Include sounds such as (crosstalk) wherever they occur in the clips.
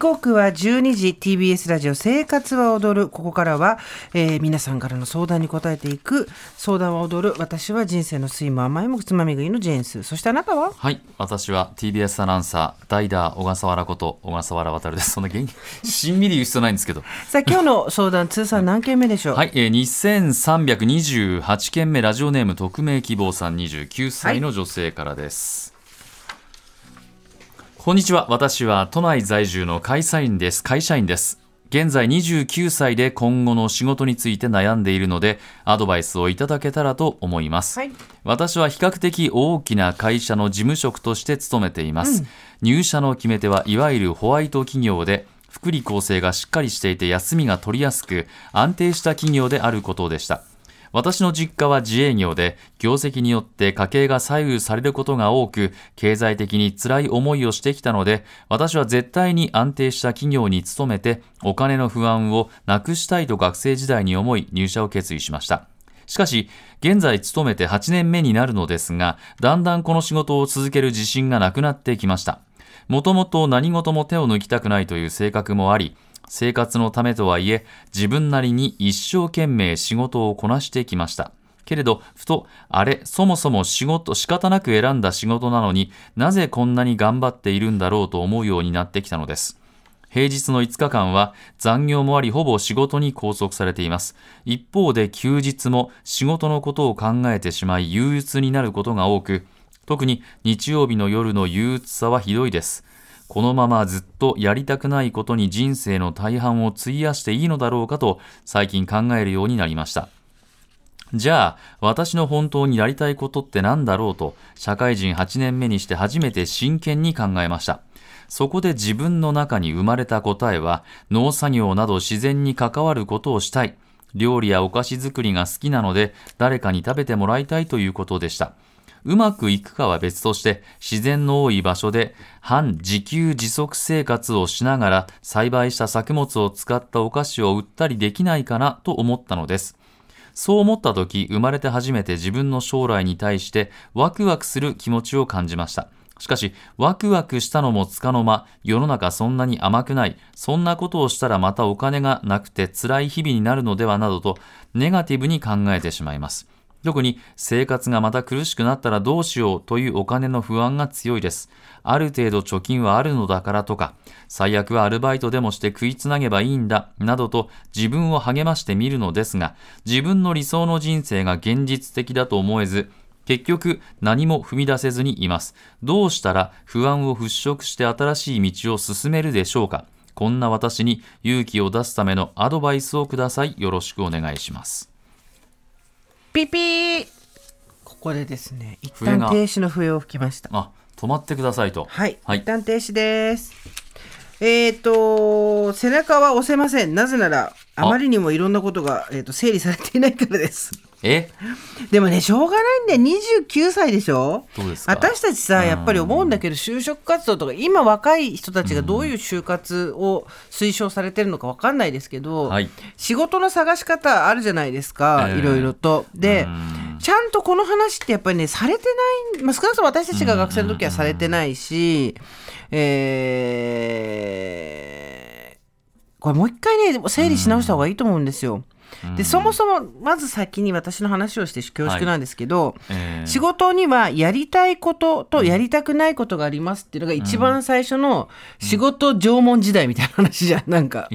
刻は12時 TBS ラジオ生活は踊る。ここからは、えー皆さんからの相談に答えていく相談は踊る。私は人生の酸いも甘いもつまみ食いのジェーンスそしてあなたは？はい、私は TBS アナウンサー、代打小笠原こと小笠原渡です。そんな元気、(laughs) しんみり言う必要ないんですけど。さあ今日の相談通算何件目でしょう、はい、えー、2328件目、ラジオネーム匿名希望さん29歳の女性からです。こんにちは。私は都内在住の会社員です。会社員です。現在29歳で今後の仕事について悩んでいるので、アドバイスをいただけたらと思います。はい私は比較的大きな会社の事務職として勤めています、入社の決め手はいわゆるホワイト企業で福利厚生がしっかりしていて休みが取りやすく安定した企業であることでした私の実家は自営業で業績によって家計が左右されることが多く経済的に辛い思いをしてきたので私は絶対に安定した企業に勤めてお金の不安をなくしたいと学生時代に思い入社を決意しましたしかし、現在勤めて8年目になるのですが、だんだんこの仕事を続ける自信がなくなってきました。もともと何事も手を抜きたくないという性格もあり、生活のためとはいえ、自分なりに一生懸命仕事をこなしてきました。けれど、ふと、あれ、そもそも仕事、仕方なく選んだ仕事なのになぜこんなに頑張っているんだろうと思うようになってきたのです。平日の5日間は残業もありほぼ仕事に拘束されています。一方で休日も仕事のことを考えてしまい憂鬱になることが多く、特に日曜日の夜の憂鬱さはひどいです。このままずっとやりたくないことに人生の大半を費やしていいのだろうかと最近考えるようになりました。じゃあ、私の本当にやりたいことって何だろうと、社会人8年目にして初めて真剣に考えました。そこで自分の中に生まれた答えは、農作業など自然に関わることをしたい。料理やお菓子作りが好きなので、誰かに食べてもらいたいということでした。うまくいくかは別として、自然の多い場所で、半自給自足生活をしながら、栽培した作物を使ったお菓子を売ったりできないかなと思ったのです。そう思った時、生まれて初めて自分の将来に対してワクワクする気持ちを感じました。しかし、ワクワクしたのもつかの間、世の中そんなに甘くない、そんなことをしたらまたお金がなくて辛い日々になるのではなどと、ネガティブに考えてしまいます。特に生活がまた苦しくなったらどうしようというお金の不安が強いです。ある程度貯金はあるのだからとか、最悪はアルバイトでもして食いつなげばいいんだ、などと自分を励ましてみるのですが、自分の理想の人生が現実的だと思えず、結局何も踏み出せずにいます。どうしたら不安を払拭して新しい道を進めるでしょうかこんな私に勇気を出すためのアドバイスをください。よろしくお願いします。ピピー。ここでですね一旦停止の笛を吹きました。あ、止まってくださいと。はい、はい。一旦停止です。えっ、と背中は押せません。なぜならあまりにもいろんなことが、えー、と整理されていないからですえ？でもねしょうがないんだよ。29歳でしょ？どうですか？私たちさやっぱり思うんだけど就職活動とか今若い人たちがどういう就活を推奨されてるのか分かんないですけど、はい。仕事の探し方あるじゃないですか、ええ。いろいろと。でうん。ちゃんとこの話ってやっぱりねされてない、まあ、少なくとも私たちが学生の時はされてないし、えーこれもう一回ね整理し直した方がいいと思うんですよ。でそもそもまず先に私の話をして恐縮なんですけど、えー仕事にはやりたいこととやりたくないことがありますっていうのが一番最初の仕事縄文時代みたいな話じゃん。なんか。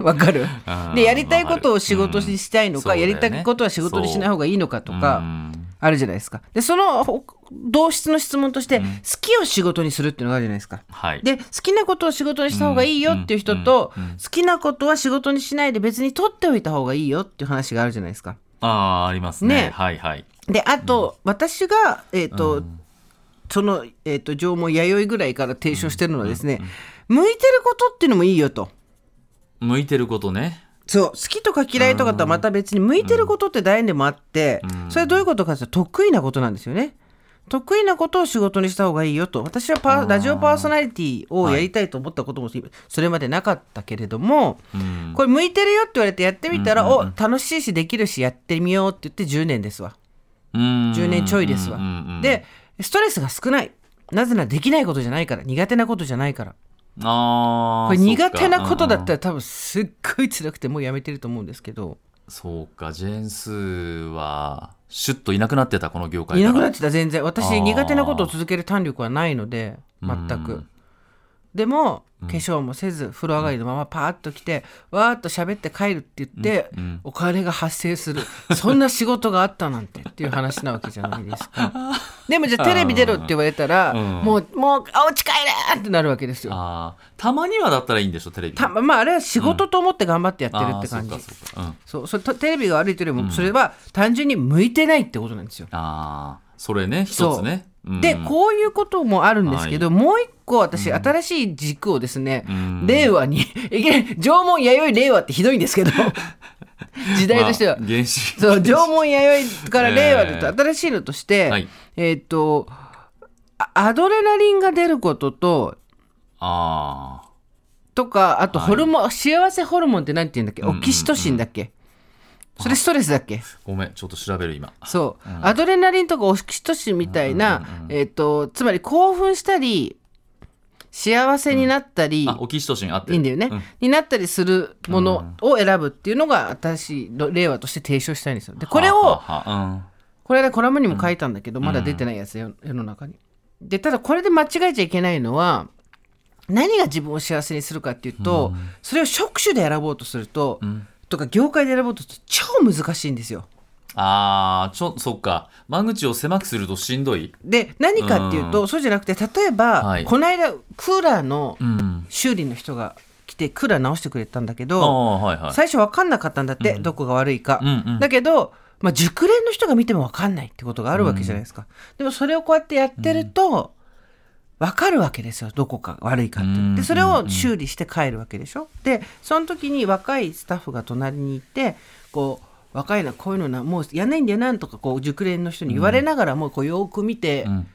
わかる？(laughs) でやりたいことを仕事にしたいのか、うん。やりたいことは仕事にしない方がいいのかとう。かんあるじゃないですかでそのほ同質の質問として、好きを仕事にするっていうのがあるじゃないですかはい。で好きなことを仕事にした方がいいよっていう人と、うんうんうん好きなことは仕事にしないで別に取っておいた方がいいよっていう話があるじゃないですかああ、ありますね。ねはいはい。であと、私が、えーとうんその、えー、と縄文弥生ぐらいから提唱してるのはですね、向いてることっていうのもいいよと。向いてることね。そう好きとか嫌いとかとはまた別に向いてることって誰にでもあって、それはどういうことかというと得意なことなんですよね。得意なことを仕事にした方がいいよと。私はパーラジオパーソナリティをやりたいと思ったこともそれまでなかったけれども、うん。これ向いてるよって言われてやってみたら、うん。お楽しいしできるしやってみようって言って10年ですわ。うん。10年ちょいですわ。うん。でストレスが少ない。なぜならできないことじゃないから。苦手なことじゃないからああこれ苦手なことだったらら多分すっごい辛くてもうやめてると思うんですけど。そうか。ジェーンスーはシュッといなくなってたこの業界いなくなってた全然。私苦手なことを続ける胆力はないので全く。うんでも化粧もせず風呂上がりのままパーッと来てわーっと喋って帰るって言ってうん。お金が発生する。そんな仕事があったなんてっていう話なわけじゃないですか。(laughs) でもじゃあテレビ出ろって言われたらうん。もうもうあお家帰れってなるわけですよ。たまにはだったらいいんでしょテレビ。たまああれは仕事と思って頑張ってやってるって感じ。そうかそうか。うん。そうそれとテレビが悪いというよりもそれは単純に向いてないってことなんですよ。ああそれね一つね。うん。でこういうこともあるんですけど、もう一個私、新しい軸をですね、うん。令和に (laughs) いきなり縄文弥生令和ってひどいんですけど (laughs) 時代としては、まあ原始そう縄文弥生から令和でとえー新しいのとして、はい。えーっとあアドレナリンが出ることとあとかあとはい。ホルモン、幸せホルモンって何て言うんだっけ、オキシトシンだっけ？それストレスだっけ？ーごめんちょっと調べる今。そう、アドレナリンとかオキシトシンみたいな、えっ、とつまり興奮したり幸せになったり、あオキシトシンあって。るいいんだよね、うん。になったりするものを選ぶっていうのが私令和として提唱したいんですよ。でこれをはあはあうん。これでコラムにも書いたんだけど、まだ出てないやつよ世の中に。でただこれで間違えちゃいけないのは何が自分を幸せにするかっていうと、それを職種で選ぼうとすると、んとか業界で選ぼうと超難しいんですよ。ああちょそっか。間口を狭くするとしんどい？で何かっていうと、そうじゃなくて例えば、はい。この間クーラーのうん。修理の人が来てクーラー直してくれたんだけあど、あはいはい。最初分かんなかったんだって、どこが悪いか、うんうん。だけど、まあ、熟練の人が見ても分かんないってことがあるわけじゃないですか、でもそれをこうやってやってると、分かるわけですよどこか悪いかって。でそれを修理して帰るわけでしょ。でその時に若いスタッフが隣にいてこう若いなこういうのなもうやんないんだよなんとかこう熟練の人に言われながらもこうよく見て、うん。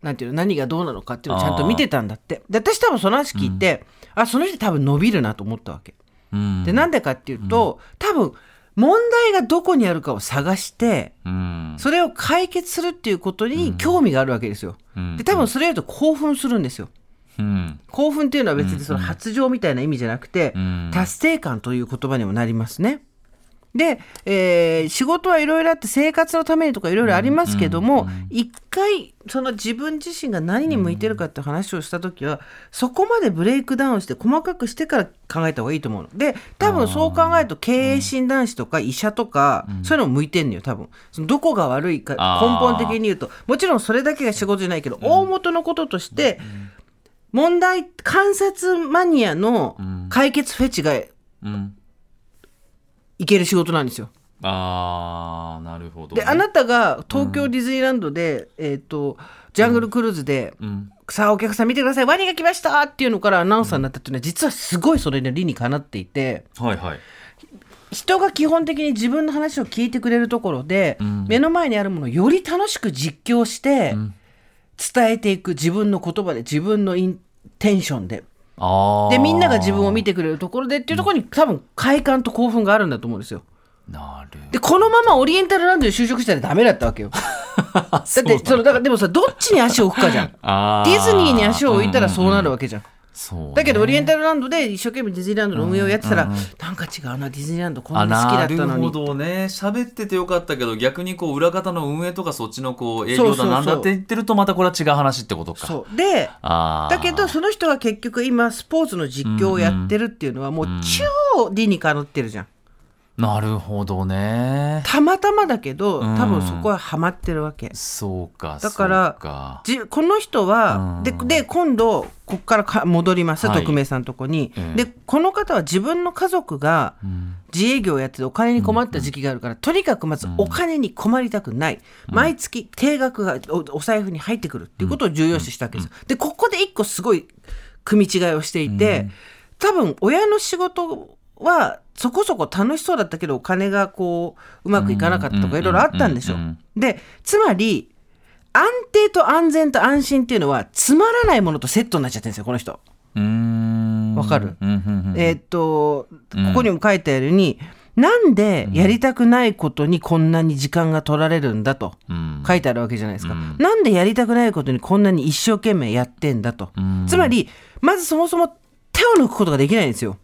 なんていうの何がどうなのかっていうのをちゃんと見てたんだって。で私多分その話聞いて、あその人多分伸びるなと思ったわけ。うん。でなんでかっていうと、多分問題がどこにあるかを探してうんそれを解決するっていうことに興味があるわけですよ。うんで多分それやると興奮するんですよ。うん興奮っていうのは別にその発情みたいな意味じゃなくて、うん達成感という言葉にもなりますね。で、えー仕事はいろいろあって生活のためにとかいろいろありますけども、一回その自分自身が何に向いてるかって話をした時は、そこまでブレイクダウンして細かくしてから考えた方がいいと思うの。で多分そう考えると経営診断士とか医者とか、そういうのも向いてんのよ多分。そのどこが悪いか根本的に言うと。もちろんそれだけが仕事じゃないけど、大元のこととして、問題観察マニアの解決フェチがうんいける仕事なんですよ。ああなるほどね。であなたが東京ディズニーランドで、えっ、とジャングルクルーズで、うん。さあお客さん見てください。ワニが来ました。っていうのからアナウンサーになったっていうのは実はすごいそれの理にかなっていて。はいはい。人が基本的に自分の話を聞いてくれるところで、目の前にあるものをより楽しく実況して、伝えていく自分の言葉で自分のインテンションででみんなが自分を見てくれるところでっていうところに多分快感と興奮があるんだと思うんですよ。なるでこのままオリエンタルランドで就職したらダメだったわけよ。(laughs) だってそのだからでもさどっちに足を置くかじゃん。(laughs) あディズニーに足を置いたらそうなるわけじゃん。そうね。だけどオリエンタルランドで一生懸命ディズニーランドの運営をやってたら、なんか違うなディズニーランドこんあな好きだなったのに。るほどね。喋っててよかったけど逆にこう裏方の運営とかそっちのこう営業だなんだって言ってるとまたこれは違う話ってことか。でだけどその人は結局今スポーツの実況をやってるっていうのはもう超理にかなってるじゃん。なるほどね。たまたまだけどうん。多分そこはハマってるわけ。そうかだからじこの人は、うん。でで今度ここからか戻ります、はい。匿名さんのとこに、ええでこの方は自分の家族がうん。自営業をやっててお金に困った時期があるから、とにかくまずお金に困りたくない、毎月定額がおお財布に入ってくるっていうことを重要視したわけですよ、でここで一個すごい組み違いをしていて、多分親の仕事はそこそこ楽しそうだったけどお金がこううまくいかなかったとかいろいろあったんでしょう。んうんうんでつまり安定と安全と安心っていうのはつまらないものとセットになっちゃってるんですよこの人。わかる？えーっとここにも書いてあるように、なんでやりたくないことにこんなに時間が取られるんだとうん。書いてあるわけじゃないですか、うん。なんでやりたくないことにこんなに一生懸命やってんだと、うん。つまりまずそもそも手を抜くことができないんですよ。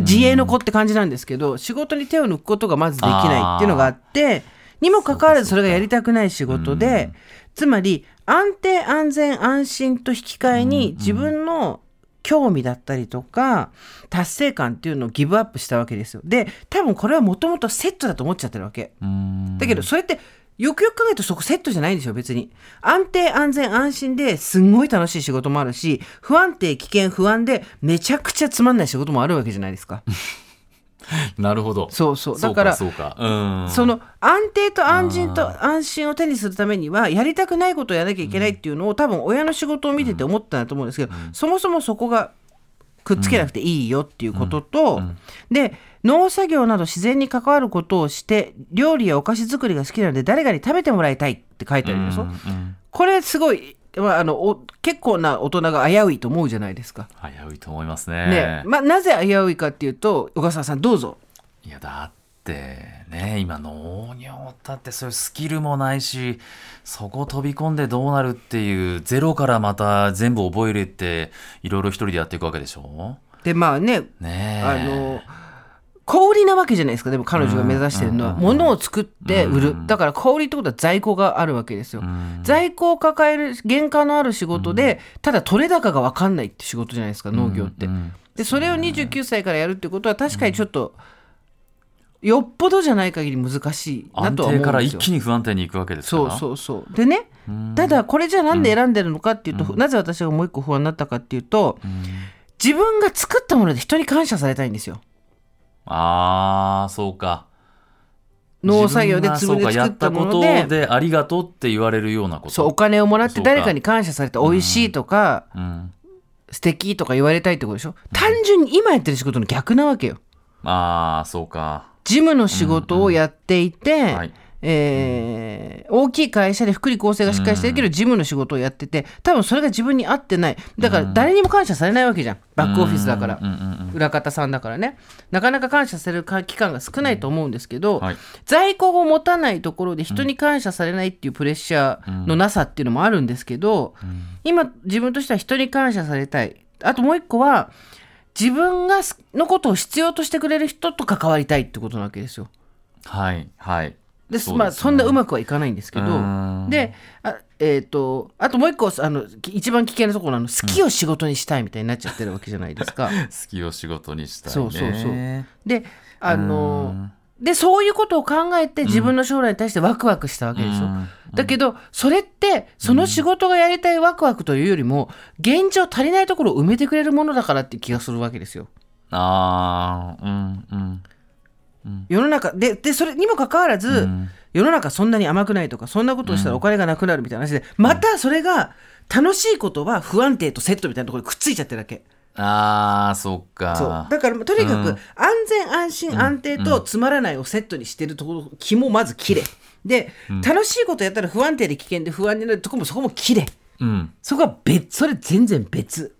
自営の子って感じなんですけど、仕事に手を抜くことがまずできないっていうのがあってにもかかわらずそれがやりたくない仕事でつまり安定安全安心と引き換えに自分の興味だったりとか達成感っていうのをギブアップしたわけですよ。で多分これはもともとセットだと思っちゃってるわけ。うんだけどそれってよくよく考えるとそこセットじゃないんですよ別に。安定安全安心ですんごい楽しい仕事もあるし不安定危険不安でめちゃくちゃつまんない仕事もあるわけじゃないですか。(laughs) なるほど。そうそう。だからそうか。そうかうん。その安定と安心と安心を手にするためにはやりたくないことをやらなきゃいけないっていうのを多分親の仕事を見てて思ったんだと思うんですけど、そもそもそこがくっつけなくていいよっていうことと、で農作業など自然に関わることをして料理やお菓子作りが好きなので誰かに食べてもらいたいって書いてあるでしょ、これすごい、まあ、あのお結構な大人が危ういと思うじゃないですか。危ういと思いますね。ね。まあ、なぜ危ういかっていうと小笠原さんどうぞ。いやだってね今農業だってそういうスキルもないしそこ飛び込んでどうなるっていうゼロからまた全部覚えるっていろいろ一人でやっていくわけでしょ？でまあねねえ。あの小売りなわけじゃないですか。でも彼女が目指してるのは、うん物を作って売る、うん。だから小売りってことは在庫があるわけですよ、ん。在庫を抱える原価のある仕事で、ただ取れ高が分かんないって仕事じゃないですか農業って、うん。でそれを29歳からやるってことは確かにちょっと、よっぽどじゃない限り難しいな安とは思定からうんですよ。一気に不安定にいくわけですから。そうそうそう。でねただこれじゃあなんで選んでるのかっていうと、なぜ私がもう一個不安になったかっていうと、自分が作ったもので人に感謝されたいんですよ。ああそうか。農作業で自分で作ったものででありがとうって言われるようなこと。そうお金をもらって誰かに感謝されて美味しいとか、うん、素敵とか言われたいってことでしょ？単純に今やってる仕事の逆なわけよ。ああそうか事務の仕事をやっていて、はい。えー大きい会社で福利厚生がしっかりしてるけど事務の仕事をやってて多分それが自分に合ってない。だから誰にも感謝されないわけじゃん。バックオフィスだから。うんうんうん裏方さんだからね。なかなか感謝される期間が少ないと思うんですけど、はい。在庫を持たないところで人に感謝されないっていうプレッシャーのなさっていうのもあるんですけど、今自分としては人に感謝されたい。あともう一個は自分がすのことを必要としてくれる人と関わりたいってことなわけですよ。はいはい。ですね。まあ、そんなうまくはいかないんですけどうん。であ,、えー、とあともう一個あのき一番危険なところなの好きを仕事にしたいみたいになっちゃってるわけじゃないですか。(laughs) 好きを仕事にしたいね。そうそうそう。であのでそういうことを考えて自分の将来に対してワクワクしたわけでしょ。うんだけどそれってその仕事がやりたいワクワクというよりも現状足りないところを埋めてくれるものだからって気がするわけですよ。ああうんうん世の中ででそれにもかかわらず、うん世の中そんなに甘くないとかそんなことをしたらお金がなくなるみたいな話で、またそれが楽しいことは不安定とセットみたいなところにくっついちゃってるだけ。ああそっか。そう。だからとにかくうん。安全安心安定とつまらないをセットにしてるところ気もまずきれ。いで、楽しいことやったら不安定で危険で不安になるとこもそこもきれ。いうん。そこは別それ全然別。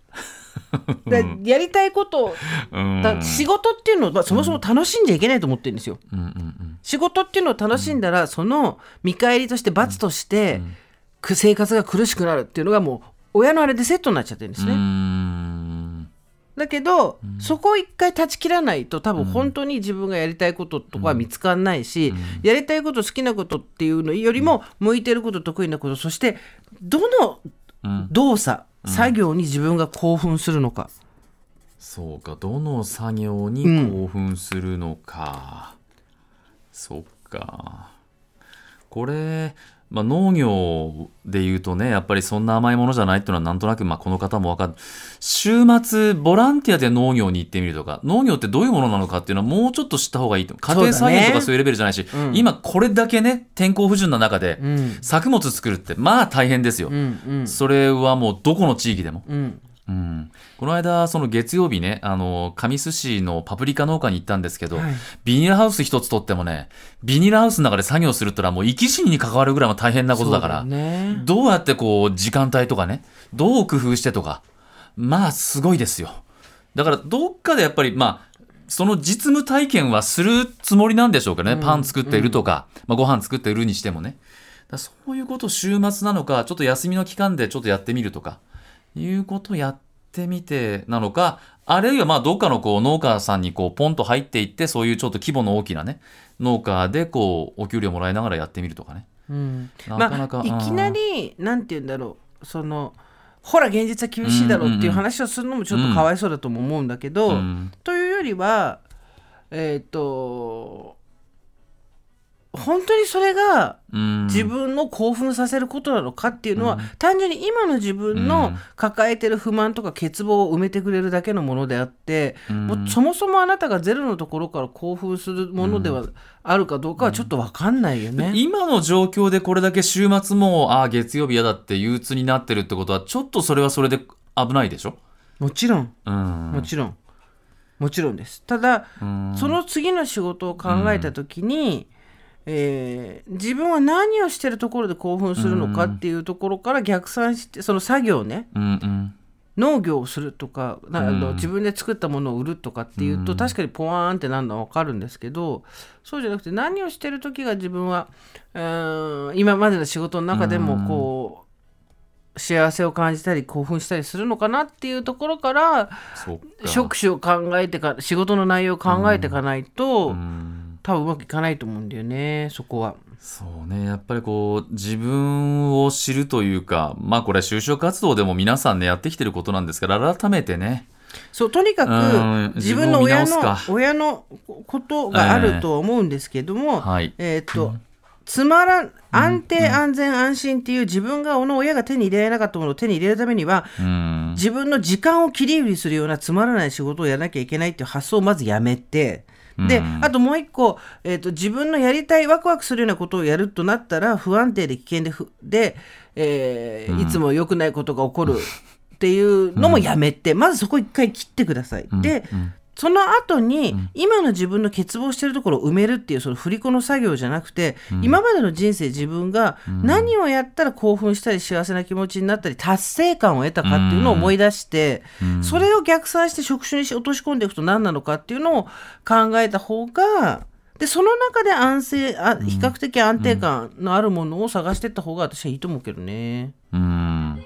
(laughs) だやりたいことだ仕事っていうのはそもそも楽しんじゃいけないと思ってるんですよ。仕事っていうのを楽しんだら、その見返りとして罰として、く生活が苦しくなるっていうのがもう親のあれでセットになっちゃってるんですね。んだけど、そこを一回断ち切らないと多分本当に自分がやりたいこととかは見つかんないし、やりたいこと好きなことっていうのよりも向いてること得意なことそしてどのうん。動作、作業に自分が興奮するのか。そうかどの作業に興奮するのか、そっか。これ、まあ、農業で言うとねやっぱりそんな甘いものじゃないっていうのはなんとなく、まあ、この方も分かる。週末ボランティアで農業に行ってみるとか農業ってどういうものなのかっていうのはもうちょっと知った方がいいと。家庭菜園とかそういうレベルじゃないし、うん。今これだけね天候不順な中でうん。作物作るってまあ大変ですよ、うんうん。それはもうどこの地域でも。うんうん、この間その月曜日ねあの神栖市のパプリカ農家に行ったんですけど、はい。ビニールハウス一つとってもねビニールハウスの中で作業するってのはもう生き死にに関わるぐらいも大変なことだからね。どうやってこう時間帯とかねどう工夫してとかまあすごいですよ。だからどっかでやっぱりまあその実務体験はするつもりなんでしょうかね、パン作っているとか、まあ、ご飯作っているにしてもね。そういうこと週末なのかちょっと休みの期間でちょっとやってみるとかいうことをやってみてなのかあるいはまあどっかのこう農家さんにこうポンと入っていってそういうちょっと規模の大きなね農家でこうお給料もらいながらやってみるとかね。うん、なかなかまあ、いきなりなんて言うんだろう。そのほら現実は厳しいだろうっていう話をするのもちょっとかわいそうだとも思うんだけど、うんというよりはえっ、と本当にそれがうん。自分を興奮させることなのかっていうのは、単純に今の自分うのん。抱えてる不満とか欠乏を埋めてくれるだけのものであって、うん。もうそもそもあなたがゼロのところから興奮するものではあるかどうかはちょっと分かんないよね。今の状況でこれだけ週末もああ月曜日嫌だって憂鬱になってるってことはちょっとそれはそれで危ないでしょ？もちろん。うん。もちろん。もちろんです。ただ、うん。その次の仕事を考えた時に、えー自分は何をしてるところで興奮するのかっていうところから逆算してその作業ね。うんうん。農業をするとかなあのうん。自分で作ったものを売るとかっていうと、確かにポワーンってなるのは分かるんですけどそうじゃなくて何をしてる時が自分はうーん今までの仕事の中でもこう、幸せを感じたり興奮したりするのかなっていうところから職種を考えてか仕事の内容を考えていかないと、うん多分うまくいかないと思うんだよねそこは。そうね。やっぱりこう自分を知るというかまあこれは就職活動でも皆さんねやってきてることなんですから改めてね。そうとにかうんく自分の親の親のことがあるとは思うんですけども、はい。えーっと、つまらん安定安全安心っていう自分がの親が手に入れられなかったものを手に入れるためにはうん。自分の時間を切り売りするようなつまらない仕事をやらなきゃいけないっていう発想をまずやめて。でうん。あともう一個、えー、と自分のやりたいワクワクするようなことをやるとなったら不安定で危険でふで、えーいつも良くないことが起こるっていうのもやめて、まずそこ一回切ってください。で、その後に、今の自分の欠乏してるところを埋めるっていうその振り子の作業じゃなくて、今までの人生自分が何をやったら興奮したり幸せな気持ちになったり達成感を得たかっていうのを思い出して、それを逆算して職種に落とし込んでいくと何なのかっていうのを考えた方がでその中で安静あ比較的安定感のあるものを探していった方が私はいいと思うけどね。うん